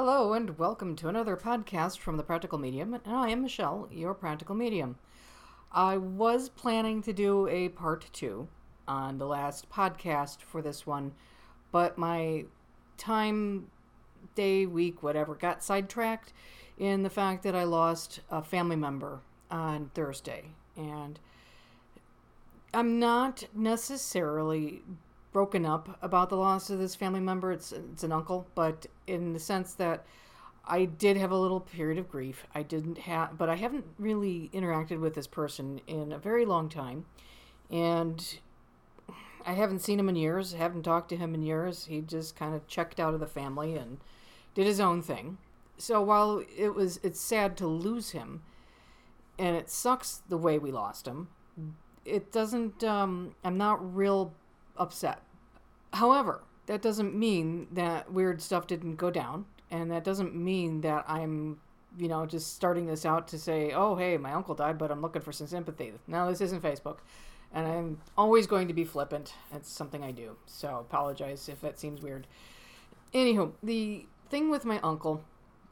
Hello, and welcome to another podcast from the Practical Medium. And I am Michelle, your Practical Medium. I was planning to do a part two on the last podcast for this one, but my time, day, week, whatever, got sidetracked in the fact that I lost a family member on Thursday. And I'm not necessarily broken up about the loss of this family member. It's it's an uncle, but in the sense that I did have a little period of grief. I didn't have, but I haven't really interacted with this person in a very long time, and I haven't seen him in years. I haven't talked to him in years. He just kind of checked out of the family and did his own thing. So while it was, it's sad to lose him, and it sucks the way we lost him. It doesn't. Um, I'm not real upset. However, that doesn't mean that weird stuff didn't go down, and that doesn't mean that I'm, you know, just starting this out to say, oh, hey, my uncle died, but I'm looking for some sympathy. No, this isn't Facebook. And I'm always going to be flippant. It's something I do. So apologize if that seems weird. Anywho, the thing with my uncle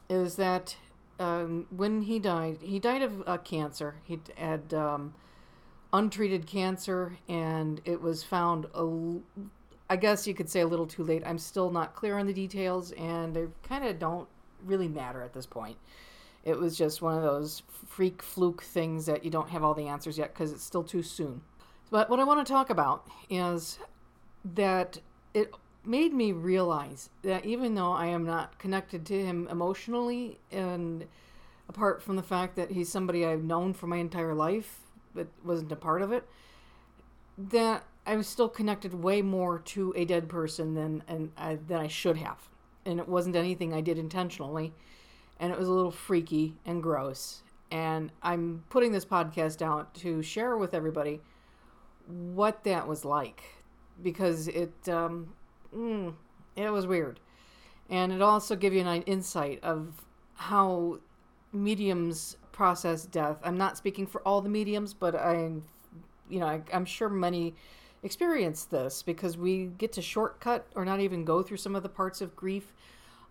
is that um, when he died, he died of uh, cancer. He had um, untreated cancer, and it was found, a, I guess you could say, a little too late. I'm still not clear on the details, and they kind of don't really matter at this point. It was just one of those freak fluke things that you don't have all the answers yet because it's still too soon. But what I want to talk about is that it made me realize that even though I am not connected to him emotionally, and apart from the fact that he's somebody I've known for my entire life, but wasn't a part of it, that I was still connected way more to a dead person than and I, than I should have, and it wasn't anything I did intentionally, and it was a little freaky and gross. And I'm putting this podcast out to share with everybody what that was like because it um, mm, it was weird, and it also give you an insight of how mediums process death. I'm not speaking for all the mediums, but I'm, you know, I, I'm sure many experience this because we get to shortcut or not even go through some of the parts of grief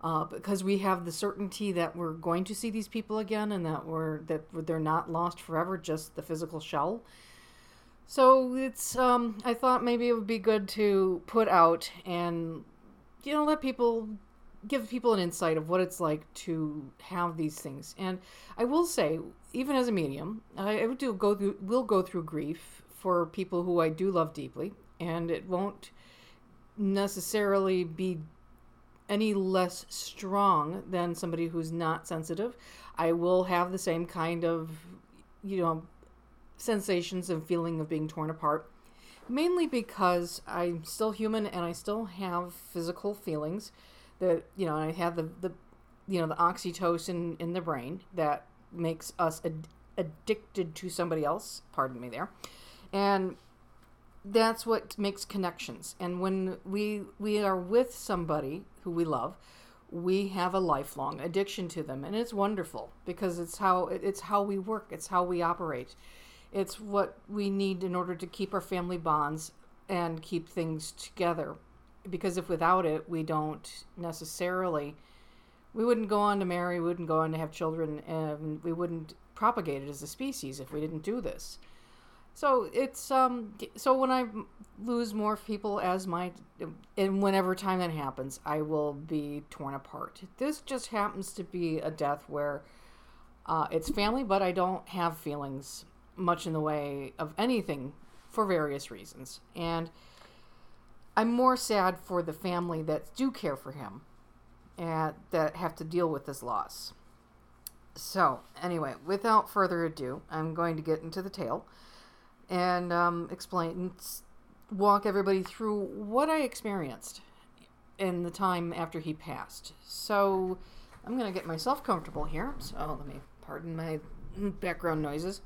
uh, because we have the certainty that we're going to see these people again and that we're that they're not lost forever, just the physical shell. So it's um, I thought maybe it would be good to put out and you know let people give people an insight of what it's like to have these things. And I will say, even as a medium, I, I do go through will go through grief for people who I do love deeply, and it won't necessarily be any less strong than somebody who's not sensitive. I will have the same kind of, you know, sensations and feeling of being torn apart. Mainly because I'm still human and I still have physical feelings that you know I have the the you know the oxytocin in the brain that makes us ad- addicted to somebody else. Pardon me there, and that's what makes connections. And when we we are with somebody who we love, we have a lifelong addiction to them, and it's wonderful because it's how it's how we work. It's how we operate. It's what we need in order to keep our family bonds and keep things together because if without it we don't necessarily we wouldn't go on to marry we wouldn't go on to have children and we wouldn't propagate it as a species if we didn't do this so it's um so when i lose more people as my and whenever time that happens i will be torn apart. This just happens to be a death where uh, it's family but i don't have feelings much in the way of anything for various reasons. And I'm more sad for the family that do care for him and that have to deal with this loss. So, anyway, without further ado, I'm going to get into the tale and um, explain, and walk everybody through what I experienced in the time after he passed. So, I'm going to get myself comfortable here. So, let me pardon my background noises.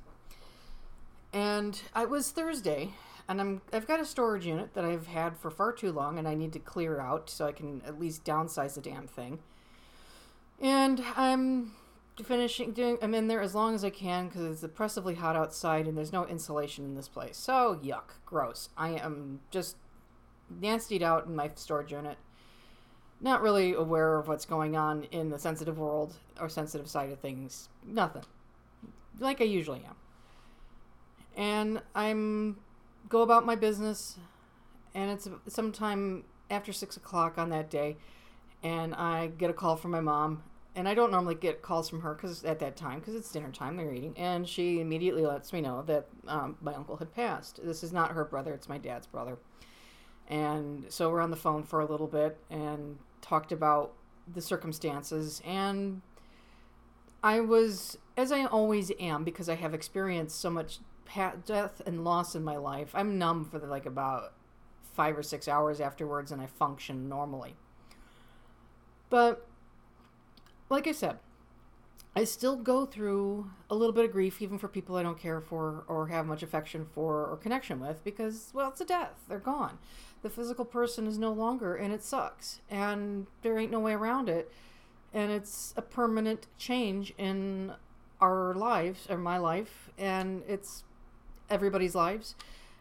And it was Thursday, and I'm I've got a storage unit that I've had for far too long, and I need to clear out so I can at least downsize the damn thing. And I'm finishing doing. I'm in there as long as I can because it's oppressively hot outside, and there's no insulation in this place. So yuck, gross. I am just nastied out in my storage unit. not really aware of what's going on in the sensitive world or sensitive side of things. Nothing. Like I usually am. And I'm go about my business, and it's sometime after six o'clock on that day, and I get a call from my mom. And I don't normally get calls from her because at that time, because it's dinner time, they're eating, and she immediately lets me know that um, my uncle had passed. This is not her brother; it's my dad's brother. And so we're on the phone for a little bit and talked about the circumstances. And I was, as I always am, because I have experienced so much death and loss in my life, I'm numb for the, like about five or six hours afterwards and I function normally. But like I said, I still go through a little bit of grief, even for people I don't care for or have much affection for or connection with, because, well, it's a death. They're gone. The physical person is no longer, and it sucks. And there ain't no way around it. And it's a permanent change in our lives, or my life, and it's everybody's lives.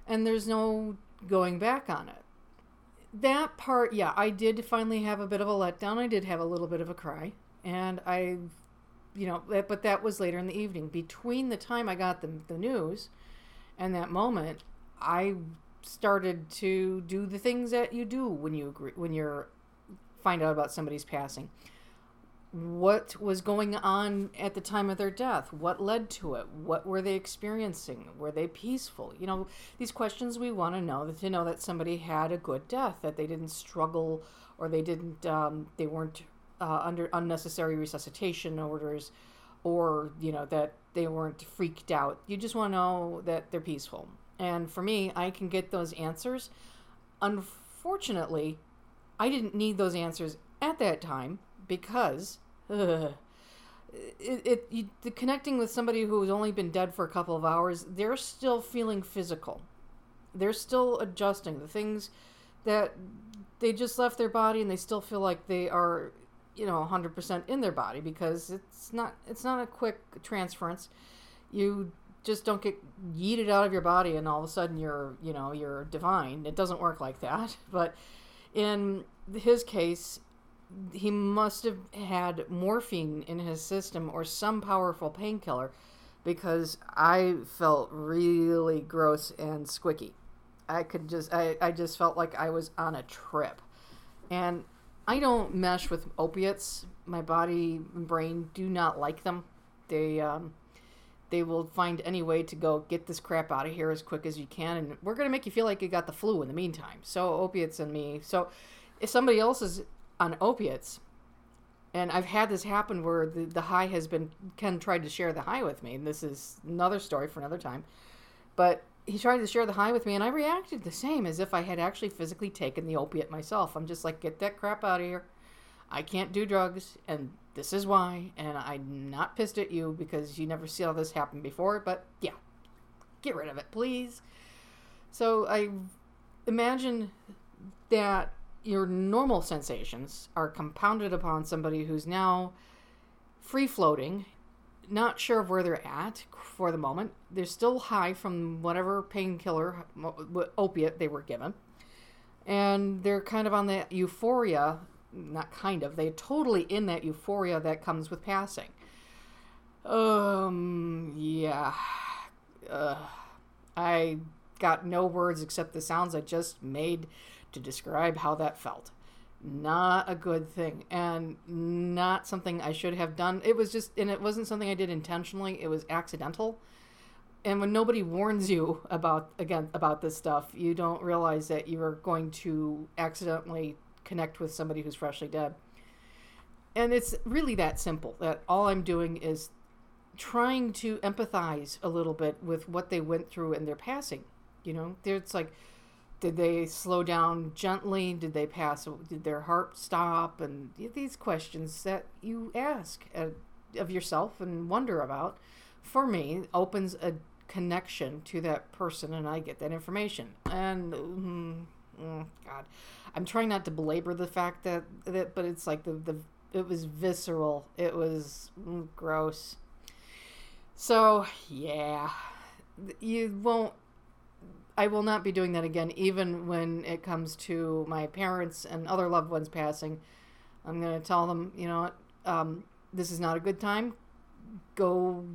And there's no going back on it. That part, yeah, I did finally have a bit of a letdown. I did have a little bit of a cry. And I, you know, but that was later in the evening. Between the time I got the, the news and that moment, I started to do the things that you do when you agree, when you're find out about somebody's passing. What was going on at the time of their death? What led to it? What were they experiencing? Were they peaceful? You know these questions we want to know to know that somebody had a good death that they didn't struggle or they didn't um, they weren't uh, under unnecessary resuscitation orders or you know that they weren't freaked out. You just want to know that they're peaceful. And for me i can get those answers. Unfortunately i didn't need those answers at that time because ugh, it, it you, the connecting with somebody who's only been dead for a couple of hours, they're still feeling physical. They're still adjusting. The things that they just left their body and they still feel like they are you know 100% in their body because it's not it's not a quick transference you just don't get yeeted out of your body and all of a sudden you're you know you're divine it doesn't work like that but in his case he must have had morphine in his system or some powerful painkiller because I felt really gross and squicky. I could just I, I just felt like I was on a trip. And I don't mesh with opiates. My body and brain do not like them. They um they will find any way to go get this crap out of here as quick as you can and we're to make you feel like you got the flu in the meantime. So opiates and me. So if somebody else is on opiates. And I've had this happen where the, the high has been, Ken tried to share the high with me. And this is another story for another time. But he tried to share the high with me, and I reacted the same as if I had actually physically taken the opiate myself. I'm just like, get that crap out of here. I can't do drugs, and this is why. And I'm not pissed at you because you never see all this happen before. But yeah, get rid of it, please. So I imagine that your normal sensations are compounded upon somebody who's now free floating, not sure of where they're at for the moment. They're still high from whatever painkiller, opiate they were given. And they're kind of on that euphoria, not kind of, they're totally in that euphoria that comes with passing. Um, yeah. Uh, I got no words except the sounds I just made to describe how that felt. Not a good thing, and not something I should have done. It was just, and it wasn't something I did intentionally. It was accidental. And when nobody warns you about again about this stuff, you don't realize that you are going to accidentally connect with somebody who's freshly dead. And it's really that simple. That all I'm doing is trying to empathize a little bit with what they went through in their passing. You know, it's like did they slow down gently? Did they pass? Did their heart stop? And these questions that you ask of yourself and wonder about, for me, opens a connection to that person, and I get that information. And mm, mm, God, I'm trying not to belabor the fact that that, but it's like the the it was visceral. It was mm, gross. So yeah, you won't I will not be doing that again, even when it comes to my parents and other loved ones passing. I'm going to tell them, you know um, this is not a good time. Go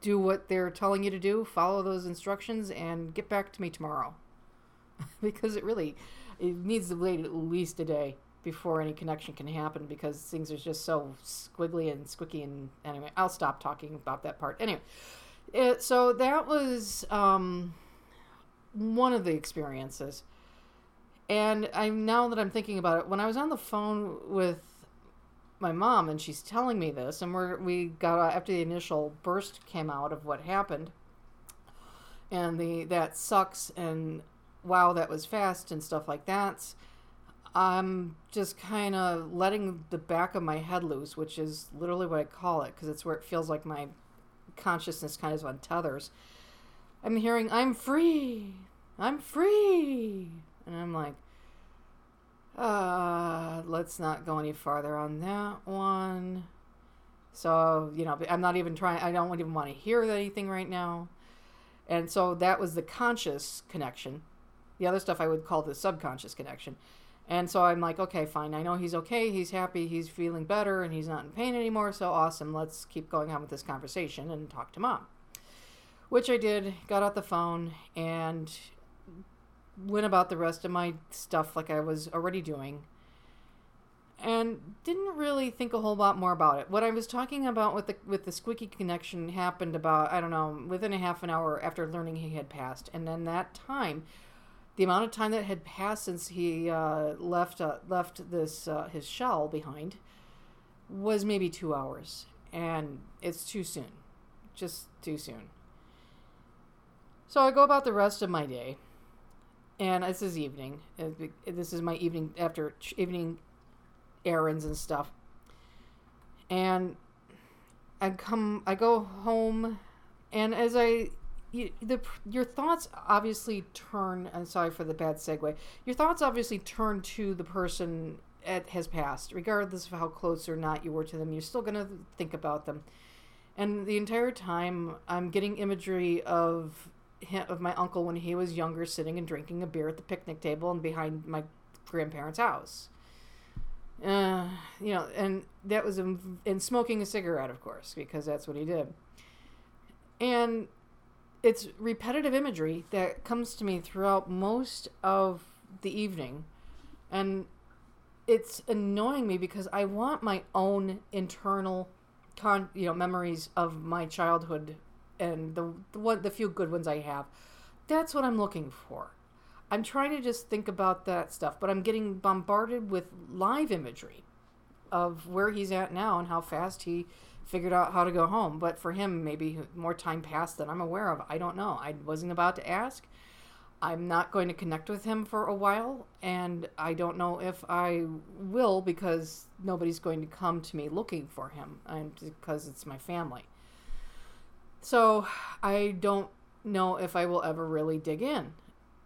do what they're telling you to do, follow those instructions, and get back to me tomorrow. because it really it needs to wait at least a day before any connection can happen because things are just so squiggly and squicky and anyway i'll stop talking about that part anyway it, so that was um, one of the experiences. And i'm now that i'm thinking about it when i was on the phone with my mom and she's telling me this and we're we got uh, after the initial burst came out of what happened and the that sucks and wow that was fast and stuff like that i'm just kind of letting the back of my head loose which is literally what i call it because it's where it feels like my consciousness kind of on tethers i'm hearing i'm free i'm free and i'm like uh, let's not go any farther on that one. So, you know, I'm not even trying, I don't even want to hear anything right now. And so that was the conscious connection. The other stuff I would call the subconscious connection. And so I'm like, okay, fine. I know he's okay. He's happy. He's feeling better and he's not in pain anymore. So awesome. Let's keep going on with this conversation and talk to mom. Which I did. Got out the phone and went about the rest of my stuff like I was already doing and didn't really think a whole lot more about it. What I was talking about with the with the squeaky connection happened about I don't know within a half an hour after learning he had passed, and then that time, the amount of time that had passed since he uh, left uh, left this uh, his shell behind was maybe two hours, and it's too soon, just too soon. So I go about the rest of my day and this is evening. This is my evening after evening errands and stuff. And I come, I go home, and as I, you, the your thoughts obviously turn. I'm sorry for the bad segue. Your thoughts obviously turn to the person that has passed, regardless of how close or not you were to them. You're still gonna think about them. And the entire time, I'm getting imagery of of my uncle when he was younger, sitting and drinking a beer at the picnic table and behind my grandparents' house. Uh, you know, and that was in, and smoking a cigarette, of course, because that's what he did. And it's repetitive imagery that comes to me throughout most of the evening, and it's annoying me because I want my own internal, con you know, memories of my childhood and the the one the few good ones I have. That's what I'm looking for. I'm trying to just think about that stuff, but I'm getting bombarded with live imagery of where he's at now and how fast he figured out how to go home. But for him, maybe more time passed than I'm aware of. I don't know. I wasn't about to ask. I'm not going to connect with him for a while, and I don't know if I will because nobody's going to come to me looking for him, and because it's my family. So I don't know if I will ever really dig in.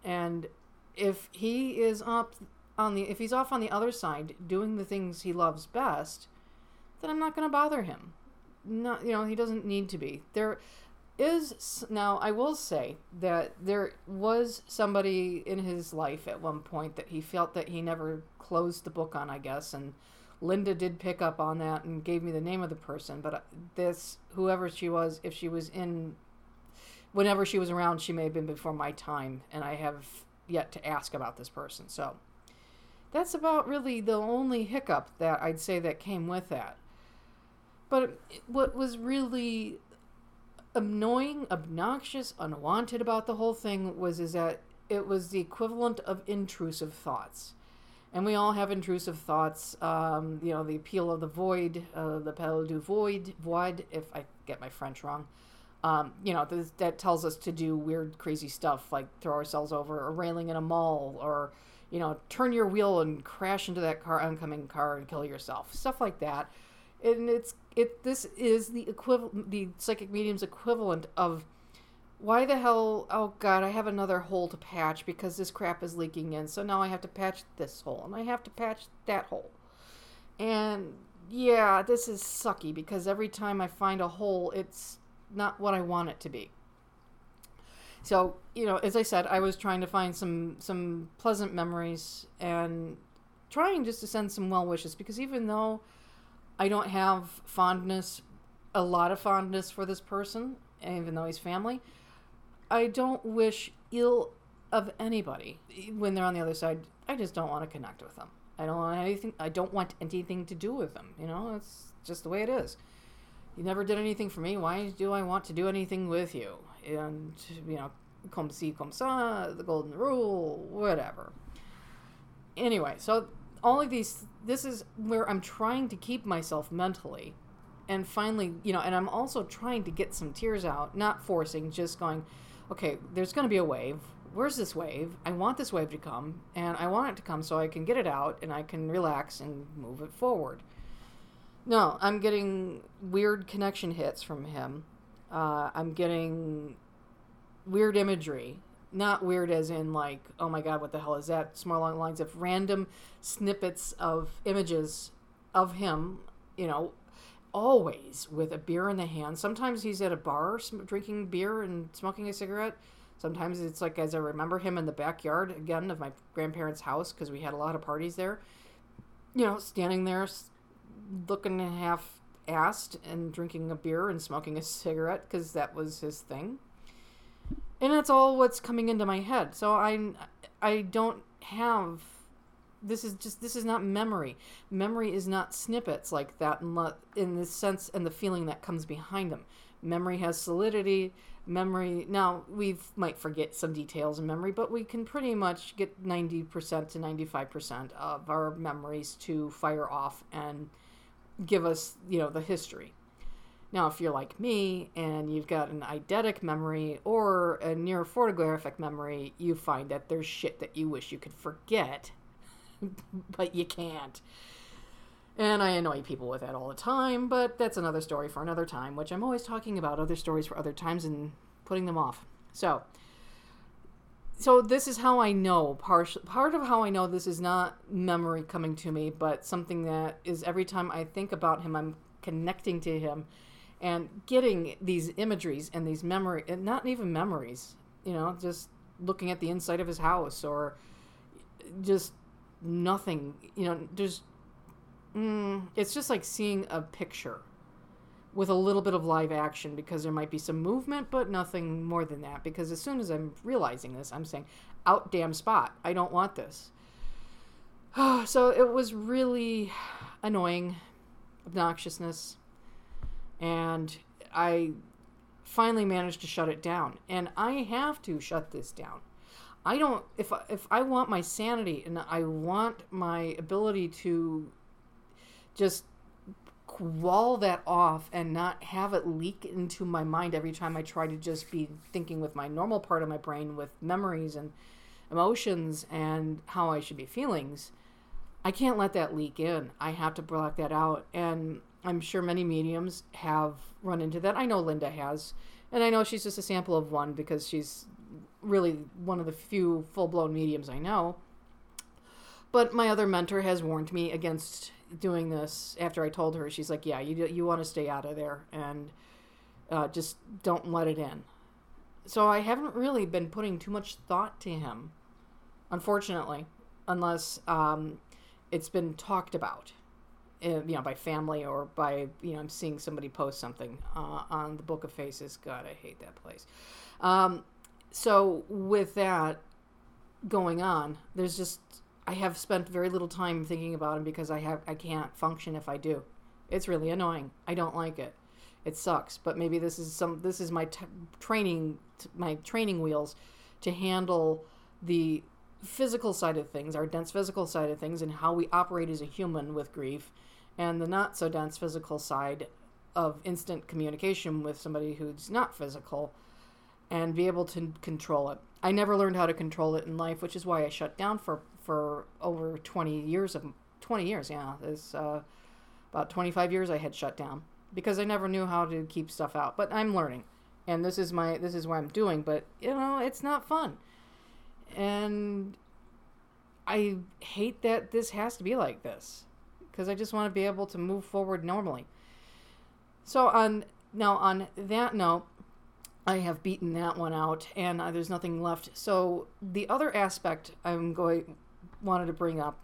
And if he is up on the if he's off on the other side doing the things he loves best, then I'm not going to bother him. Not you know, he doesn't need to be. There is now I will say that there was somebody in his life at one point that he felt that he never closed the book on, I guess, and Linda did pick up on that and gave me the name of the person, but this, whoever she was, if she was in, whenever she was around, she may have been before my time, and I have yet to ask about this person. So that's about really the only hiccup that I'd say that came with that. But what was really annoying, obnoxious, unwanted about the whole thing was is that it was the equivalent of intrusive thoughts and we all have intrusive thoughts. Um, you know, the appeal of the void, uh, the appel du void, void, if I get my French wrong. Um, you know, th- that tells us to do weird, crazy stuff like throw ourselves over a railing in a mall or, you know, turn your wheel and crash into that car, oncoming car and kill yourself. Stuff like that. And it's, it, this is the equivalent, the psychic medium's equivalent of why the hell oh god i have another hole to patch because this crap is leaking in. So now i have to patch this hole and i have to patch that hole. And yeah this is sucky because every time i find a hole it's not what i want it to be. So you know as i said i was trying to find some some pleasant memories and trying just to send some well wishes because even though I don't have fondness, a lot of fondness for this person, even though he's family, I don't wish ill of anybody when they're on the other side. I just don't want to connect with them. I don't want anything. I don't want anything to do with them. You know, it's just the way it is. You never did anything for me. Why do I want to do anything with you? And you know, comme si comme ça, the golden rule, whatever. Anyway, so all of these. This is where I'm trying to keep myself mentally, and finally, you know, and I'm also trying to get some tears out, not forcing, just going. Okay, there's going to be a wave where's this wave? I want this wave to come, and I want it to come so I can get it out and I can relax and move it forward. No, I'm getting weird connection hits from him. Uh, I'm getting weird imagery. Not weird as in, like, oh my god, what the hell is that? It's more along the lines of random snippets of images of him, you know, always with a beer in the hand. Sometimes he's at a bar drinking beer and smoking a cigarette Sometimes it's like as I remember him in the backyard again of my grandparents' house because we had a lot of parties there. You know, standing there looking half assed and drinking a beer and smoking a cigarette because that was his thing. And that's all what's coming into my head. So I I don't have this is just this is not memory. Memory is not snippets like that in, the sense and the feeling that comes behind them. Memory has solidity memory now we might forget some details in memory but we can pretty much get 90% to 95% of our memories to fire off and give us you know the history now if you're like me and you've got an eidetic memory or a near photographic memory you find that there's shit that you wish you could forget but you can't and I annoy people with that all the time, but that's another story for another time, which I'm always talking about other stories for other times and putting them off. So, so this is how I know part part of how I know this is not memory coming to me, but something that is every time I think about him, I'm connecting to him and getting these imageries and these memory and not even memories, you know, just looking at the inside of his house or just nothing, you know, there's mm, it's just like seeing a picture with a little bit of live action because there might be some movement, but nothing more than that. Because as soon as I'm realizing this, I'm saying, out damn spot. I don't want this. so it was really annoying, obnoxiousness. And I finally managed to shut it down. And I have to shut this down. I don't if if I want my sanity and I want my ability to just wall that off and not have it leak into my mind every time I try to just be thinking with my normal part of my brain with memories and emotions and how I should be feelings. I can't let that leak in. I have to block that out. And I'm sure many mediums have run into that. I know Linda has. And I know she's just a sample of one because she's really one of the few full blown mediums I know. But my other mentor has warned me against doing this after I told her. She's like, "Yeah, you you want to stay out of there and uh, just don't let it in." So I haven't really been putting too much thought to him, unfortunately, unless um, it's been talked about, uh, you know, by family or by you know I'm seeing somebody post something uh, on the Book of Faces. God, I hate that place. Um, so with that going on, there's just I have spent very little time thinking about him because I have I can't function if I do. It's really annoying. I don't like it. It sucks. But maybe this is some this is my t- training my training wheels to handle the physical side of things, our dense physical side of things, and how we operate as a human with grief, and the not so dense physical side of instant communication with somebody who's not physical, and be able to control it. I never learned how to control it in life, which is why I shut down for for over 20 years of 20 years yeah there's uh, about 25 years i had shut down because i never knew how to keep stuff out. But i'm learning and this is my this is what i'm doing but you know it's not fun. And i hate that this has to be like this because i just want to be able to move forward normally. So on now on that note I have beaten that one out, and uh, there's nothing left. So the other aspect I'm going wanted to bring up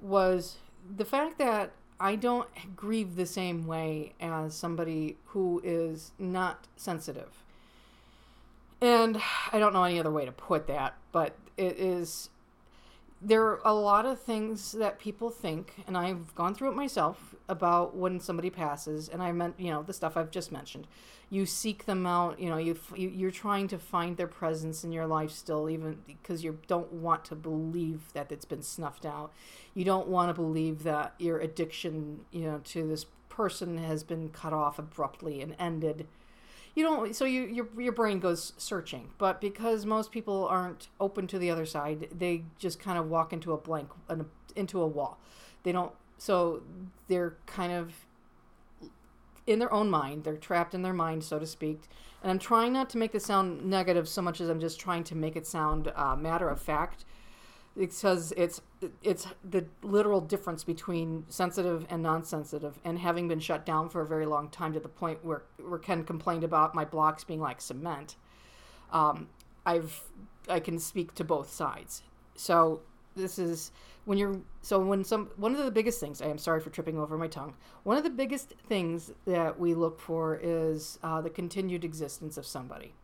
was the fact that I don't grieve the same way as somebody who is not sensitive. And I don't know any other way to put that, but it is there are a lot of things that people think, and I've gone through it myself about when somebody passes, and I meant you know the stuff I've just mentioned. You seek them out, you know, you you're trying to find their presence in your life still, even because you don't want to believe that it's been snuffed out. You don't want to believe that your addiction, you know, to this person has been cut off abruptly and ended you don't so you your your brain goes searching but because most people aren't open to the other side they just kind of walk into a blank an, into a wall. They don't so they're kind of in their own mind they're trapped in their mind so to speak. And i'm trying not to make this sound negative so much as i'm just trying to make it sound uh, matter of fact because it's it's the literal difference between sensitive and non-sensitive. And having been shut down for a very long time to the point where, where ken complained about my blocks being like cement um, i've i can speak to both sides. So this is when you're so when some one of the biggest things i am sorry for tripping over my tongue. One of the biggest things that we look for is uh, the continued existence of somebody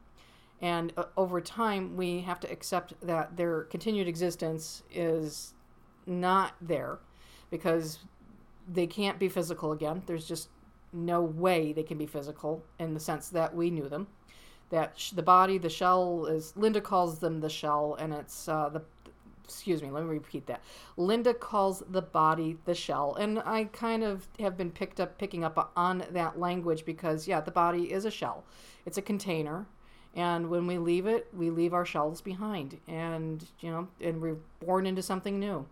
and uh, over time, we have to accept that their continued existence is not there because they can't be physical again. There's just no way they can be physical in the sense that we knew them. That sh- the body, the shell is, Linda calls them the shell, and it's uh, the, excuse me, let me repeat that. Linda calls the body the shell, and I kind of have been picked up, picking up on that language because, yeah, the body is a shell. It's a container and when we leave it we leave our shells behind and you know and we're born into something new.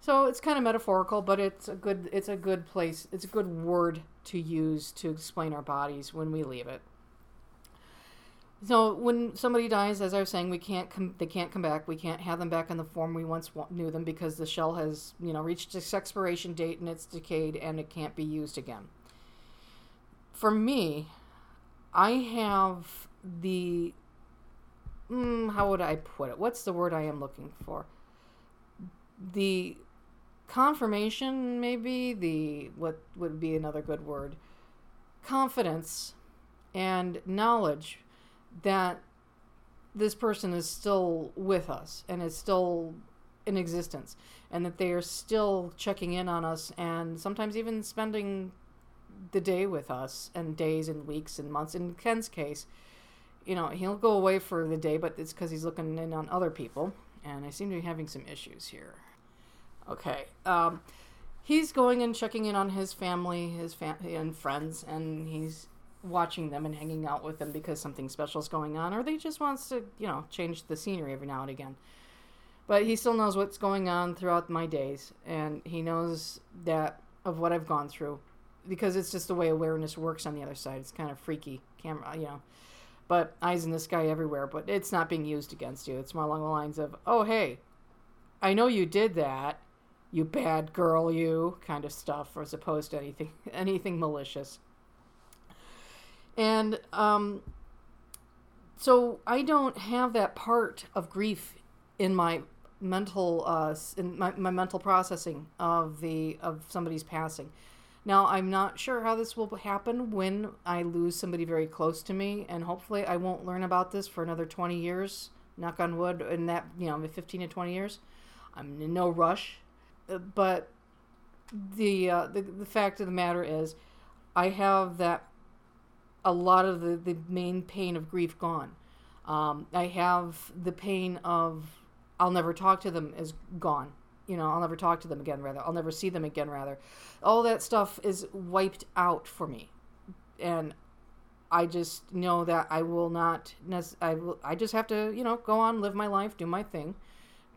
So it's kind of metaphorical but it's a good it's a good place it's a good word to use to explain our bodies when we leave it. So when somebody dies as i was saying we can't come they can't come back. We can't have them back in the form we once knew them because the shell has you know reached its expiration date and it's decayed and it can't be used again. For me i have the mm, how would I put it? What's the word I am looking for? The confirmation, maybe the what would be another good word? Confidence and knowledge that this person is still with us and is still in existence and that they are still checking in on us and sometimes even spending the day with us and days and weeks and months in Ken's case you know, he'll go away for the day, but it's because he's looking in on other people. And I seem to be having some issues here. Okay. Um, he's going and checking in on his family, his family and friends, and he's watching them and hanging out with them because something special is going on, or they just wants to, you know, change the scenery every now and again. But he still knows what's going on throughout my days, and he knows that of what I've gone through because it's just the way awareness works on the other side. It's kind of freaky, camera, you know but eyes in the sky everywhere, but it's not being used against you. It's more along the lines of, oh, hey, I know you did that, you bad girl, you kind of stuff, as opposed to anything, anything malicious. And um, so I don't have that part of grief in my mental uh, in my, my mental processing of the of somebody's passing now, I'm not sure how this will happen when I lose somebody very close to me, and hopefully, I won't learn about this for another 20 years. Knock on wood, in that, you know, 15 to 20 years. I'm in no rush. Uh, but the, uh, the, the fact of the matter is, I have that a lot of the, the main pain of grief gone. Um, I have the pain of I'll never talk to them is gone you know, I'll never talk to them again, rather. I'll never see them again, rather. All that stuff is wiped out for me. And I just know that I will not, I, will, I just have to, you know, go on, live my life, do my thing,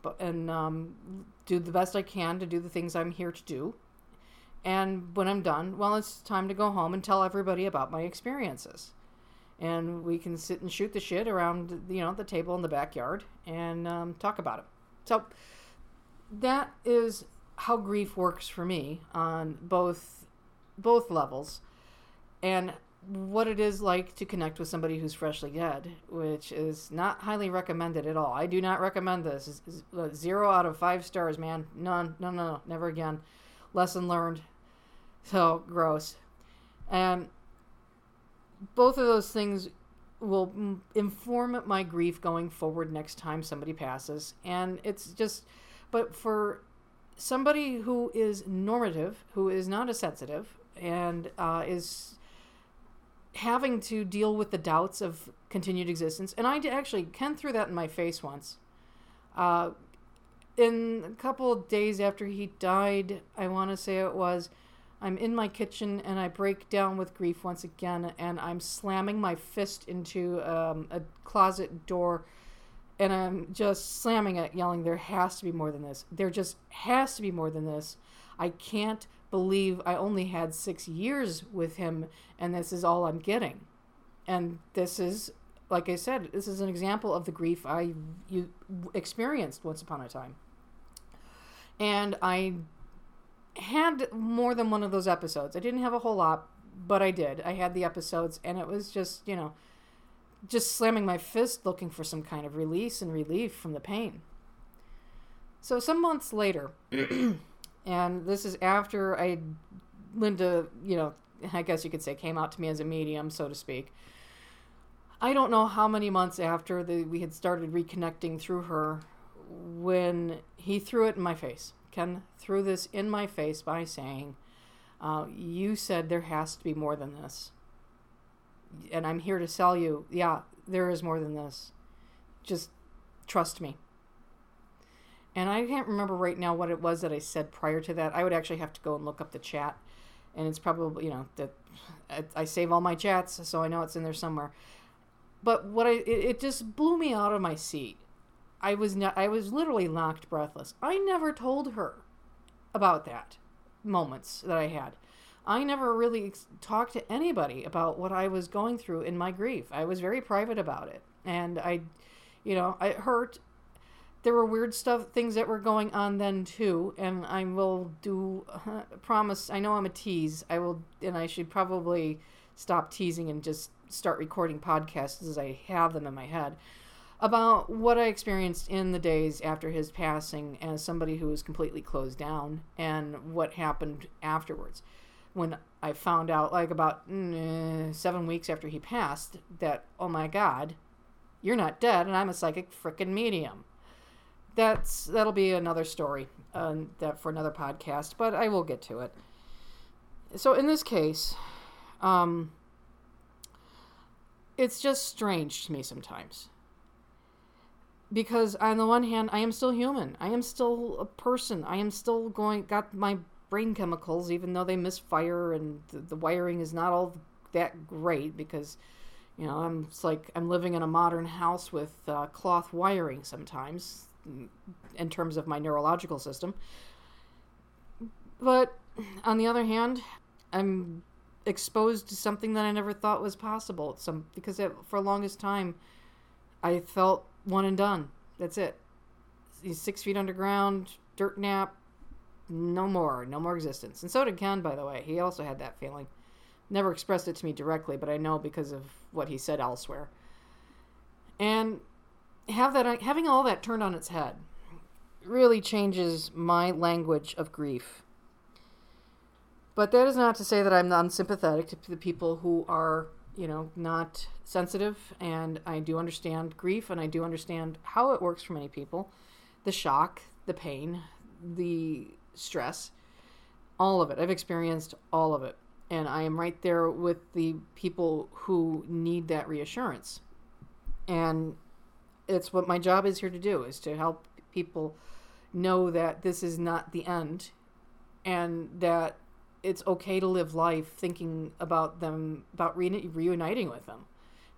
but, and um, do the best I can to do the things I'm here to do. And when I'm done, well, it's time to go home and tell everybody about my experiences. And we can sit and shoot the shit around, you know, the table in the backyard and um, talk about it. So, that is how grief works for me on both both levels and what it is like to connect with somebody who's freshly dead, which is not highly recommended at all. I do not recommend this. Uh, zero out of five stars, man. None. No, no, no. Never again. Lesson learned. So gross. And both of those things will inform my grief going forward next time somebody passes. And it's just, but for somebody who is normative, who is not a sensitive, and uh, is having to deal with the doubts of continued existence. And I actually, Ken threw that in my face once. Uh, in a couple of days after he died, I want to say it was, I'm in my kitchen and I break down with grief once again, and I'm slamming my fist into um, a closet door and I'm just slamming it, yelling, There has to be more than this. There just has to be more than this. I can't believe I only had six years with him, and this is all I'm getting. And this is, like I said, this is an example of the grief I you experienced once upon a time. And I had more than one of those episodes. I didn't have a whole lot, but I did. I had the episodes, and it was just, you know, just slamming my fist looking for some kind of release and relief from the pain. So, some months later, and this is after I, Linda, you know, I guess you could say came out to me as a medium, so to speak. I don't know how many months after the, we had started reconnecting through her when he threw it in my face. Ken threw this in my face by saying, uh, You said there has to be more than this and I'm here to sell you, yeah, there is more than this. Just trust me. And I can't remember right now what it was that I said prior to that. I would actually have to go and look up the chat. And it's probably, you know, that I, save all my chats, so I know it's in there somewhere. But what I, it, it just blew me out of my seat. I was not, I was literally knocked breathless. I never told her about that moments that I had. I never really talked to anybody about what I was going through in my grief. I was very private about it. And I, you know, it hurt. There were weird stuff, things that were going on then too. And I will do, uh, promise, I know I'm a tease. I will, and I should probably stop teasing and just start recording podcasts as I have them in my head about what I experienced in the days after his passing as somebody who was completely closed down and what happened afterwards when I found out, like about mm, seven weeks after he passed, that, oh my God, you're not dead, and I'm a psychic freaking medium. That's that'll be another story uh, that for another podcast, but I will get to it. So in this case, um, it's just strange to me sometimes because on the one hand i am still human i am still a person i am still going got my brain chemicals, even though they misfire and the, the wiring is not all that great because, you know, I'm it's like I'm living in a modern house with uh, cloth wiring sometimes in terms of my neurological system. But on the other hand, I'm exposed to something that I never thought was possible. Some because it, for the longest time, I felt one and done. That's it. Six feet underground, dirt nap, no more, no more existence. And so did Ken, by the way. He also had that feeling. Never expressed it to me directly, but I know because of what he said elsewhere. And have that having all that turned on its head really changes my language of grief. But that is not to say that I'm unsympathetic to the people who are, you know, not sensitive. And I do understand grief and I do understand how it works for many people the shock, the pain, the stress, all of it. I've experienced all of it. And I am right there with the people who need that reassurance. And it's what my job is here to do is to help people know that this is not the end and that it's okay to live life thinking about them about re- reuniting with them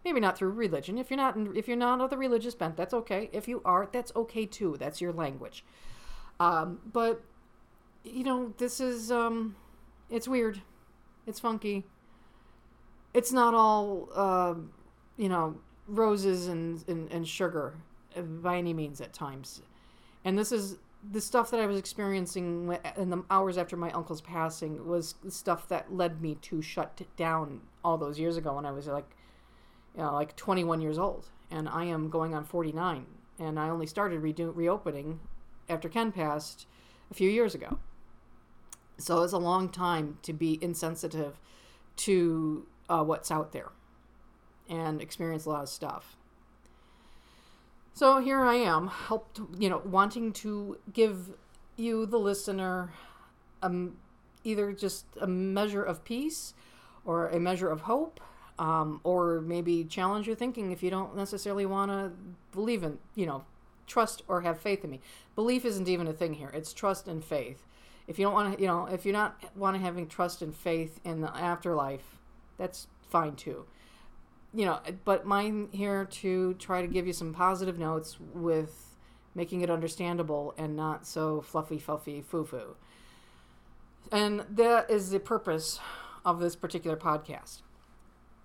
maybe not through religion if you're not if you're not of the religious bent that's okay if you are that's okay too that's your language um, but you know, this is um it's weird. It's funky. It's not all uh, you know, roses and, and, and sugar by any means at times. And this is the stuff that I was experiencing in the hours after my uncle's passing was stuff that led me to shut down all those years ago when I was like, you know, like 21 years old, and I am going on 49, and I only started re- reopening after Ken passed a few years ago. So it's a long time to be insensitive to uh, what's out there and experience a lot of stuff. So here I am, helped, you know, wanting to give you, the listener, um, either just a measure of peace or a measure of hope, um, or maybe challenge your thinking if you don't necessarily want to believe in, you know, trust or have faith in me. Belief isn't even a thing here. It's trust and faith. If you don't want to, you know, if you're not want to having trust and faith in the afterlife, that's fine too you know, but mine here to try to give you some positive notes with making it understandable and not so fluffy, fluffy, foo foo. And that is the purpose of this particular podcast.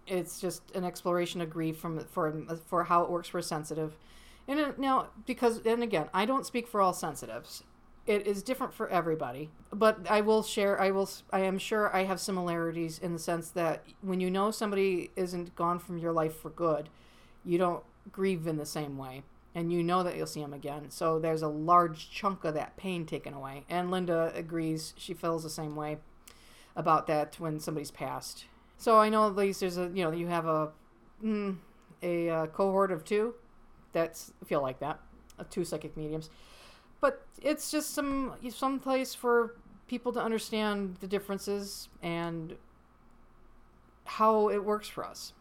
It's just an exploration of grief from for for how it works for sensitive. And now, because and again, I don't speak for all sensitives. It is different for everybody. But i will share i will i am sure i have similarities in the sense that when you know somebody isn't gone from your life for good you don't grieve in the same way. And you know that you'll see them again. So there's a large chunk of that pain taken away. And linda agrees she feels the same way about that when somebody's passed. So i know at least there's a you know you have a mm, a uh, cohort of two that's feel like that of two psychic mediums but it's just some some place for people to understand the differences and how it works for us.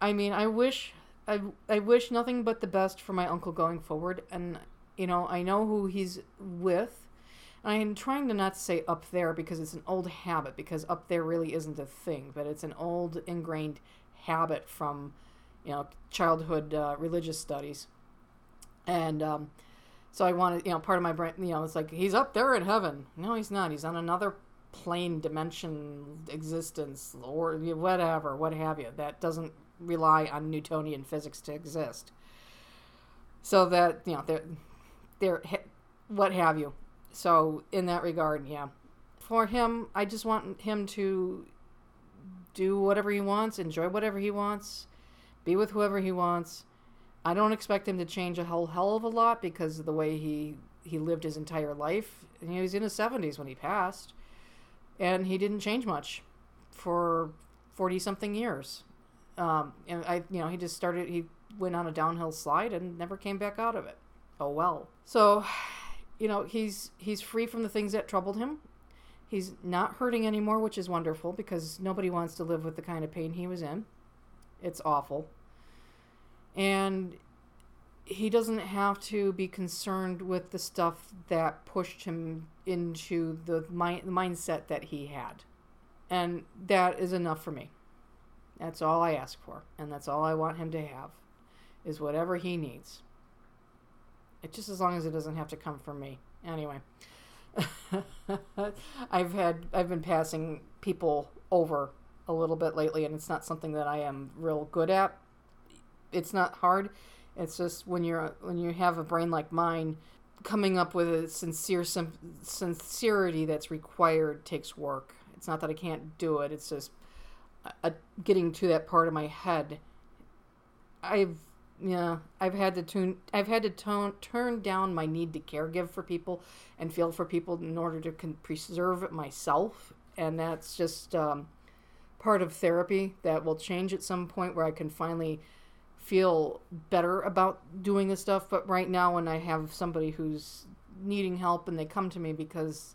I mean, I wish I I wish nothing but the best for my uncle going forward and you know, I know who he's with. I am trying to not say up there because it's an old habit because up there really isn't a thing, but it's an old ingrained habit from you know, childhood uh, religious studies. And um, so I wanted, you know, part of my brain, you know, it's like he's up there in heaven. No, he's not. He's on another plane dimension existence or whatever, what have you. That doesn't rely on Newtonian physics to exist. So that you know, they're, they're what have you. So in that regard, yeah, for him, I just want him to do whatever he wants, enjoy whatever he wants, be with whoever he wants I don't expect him to change a whole hell of a lot because of the way he he lived his entire life. You know, he was in his seventies when he passed, and he didn't change much for forty something years. Um, and I, you know, he just started. He went on a downhill slide and never came back out of it. Oh well. So, you know, he's he's free from the things that troubled him. He's not hurting anymore, which is wonderful because nobody wants to live with the kind of pain he was in. It's awful and he doesn't have to be concerned with the stuff that pushed him into the, mi- mindset that he had. And that is enough for me. That's all I ask for. And that's all I want him to have is whatever he needs. It just as long as it doesn't have to come from me. Anyway. I've had I've been passing people over a little bit lately and it's not something that I am real good at it's not hard. It's just when you're when you have a brain like mine, coming up with a sincere sim- sincerity that's required takes work. It's not that I can't do it. It's just a, a, getting to that part of my head. I've yeah, I've had to tune. I've had to tone, turn down my need to caregive for people and feel for people in order to con- preserve myself, and that's just um, part of therapy that will change at some point where I can finally feel better about doing this stuff. But right now, when I have somebody who's needing help and they come to me because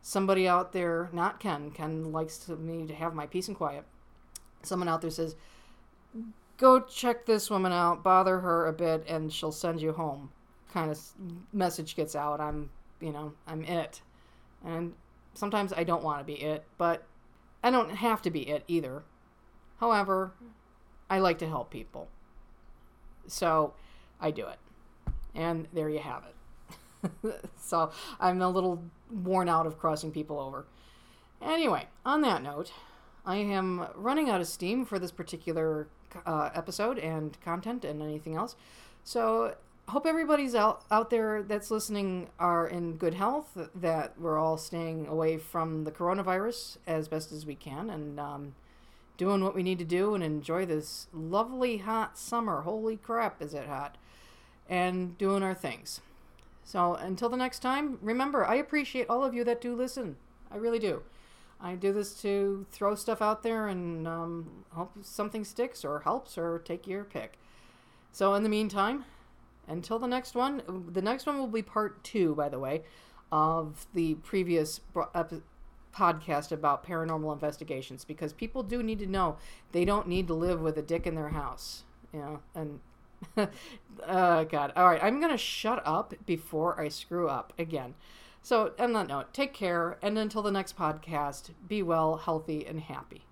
somebody out there, not Ken, Ken likes to me to have my peace and quiet. Someone out there says, "Go check this woman out, bother her a bit, and she'll send you home." Kind of message gets out. I'm, you know, I'm it, and sometimes I don't want to be it, but I don't have to be it either. However, I like to help people. So I do it. And there you have it. so I'm a little worn out of crossing people over. Anyway, on that note, I am running out of steam for this particular uh, episode and content and anything else. So hope everybody's out out there that's listening are in good health. That we're all staying away from the coronavirus as best as we can, and um, doing what we need to do, and enjoy this lovely hot summer. Holy crap, is it hot! And doing our things. So until the next time, remember, I appreciate all of you that do listen. I really do. I do this to throw stuff out there and um, hope something sticks or helps or take your pick. So in the meantime, until the next one, the next one will be part two, by the way, of the previous podcast about paranormal investigations because people do need to know. They don't need to live with a dick in their house, you know, and oh god. All right i'm gonna shut up before i screw up again. So on that note take care and until the next podcast be well healthy and happy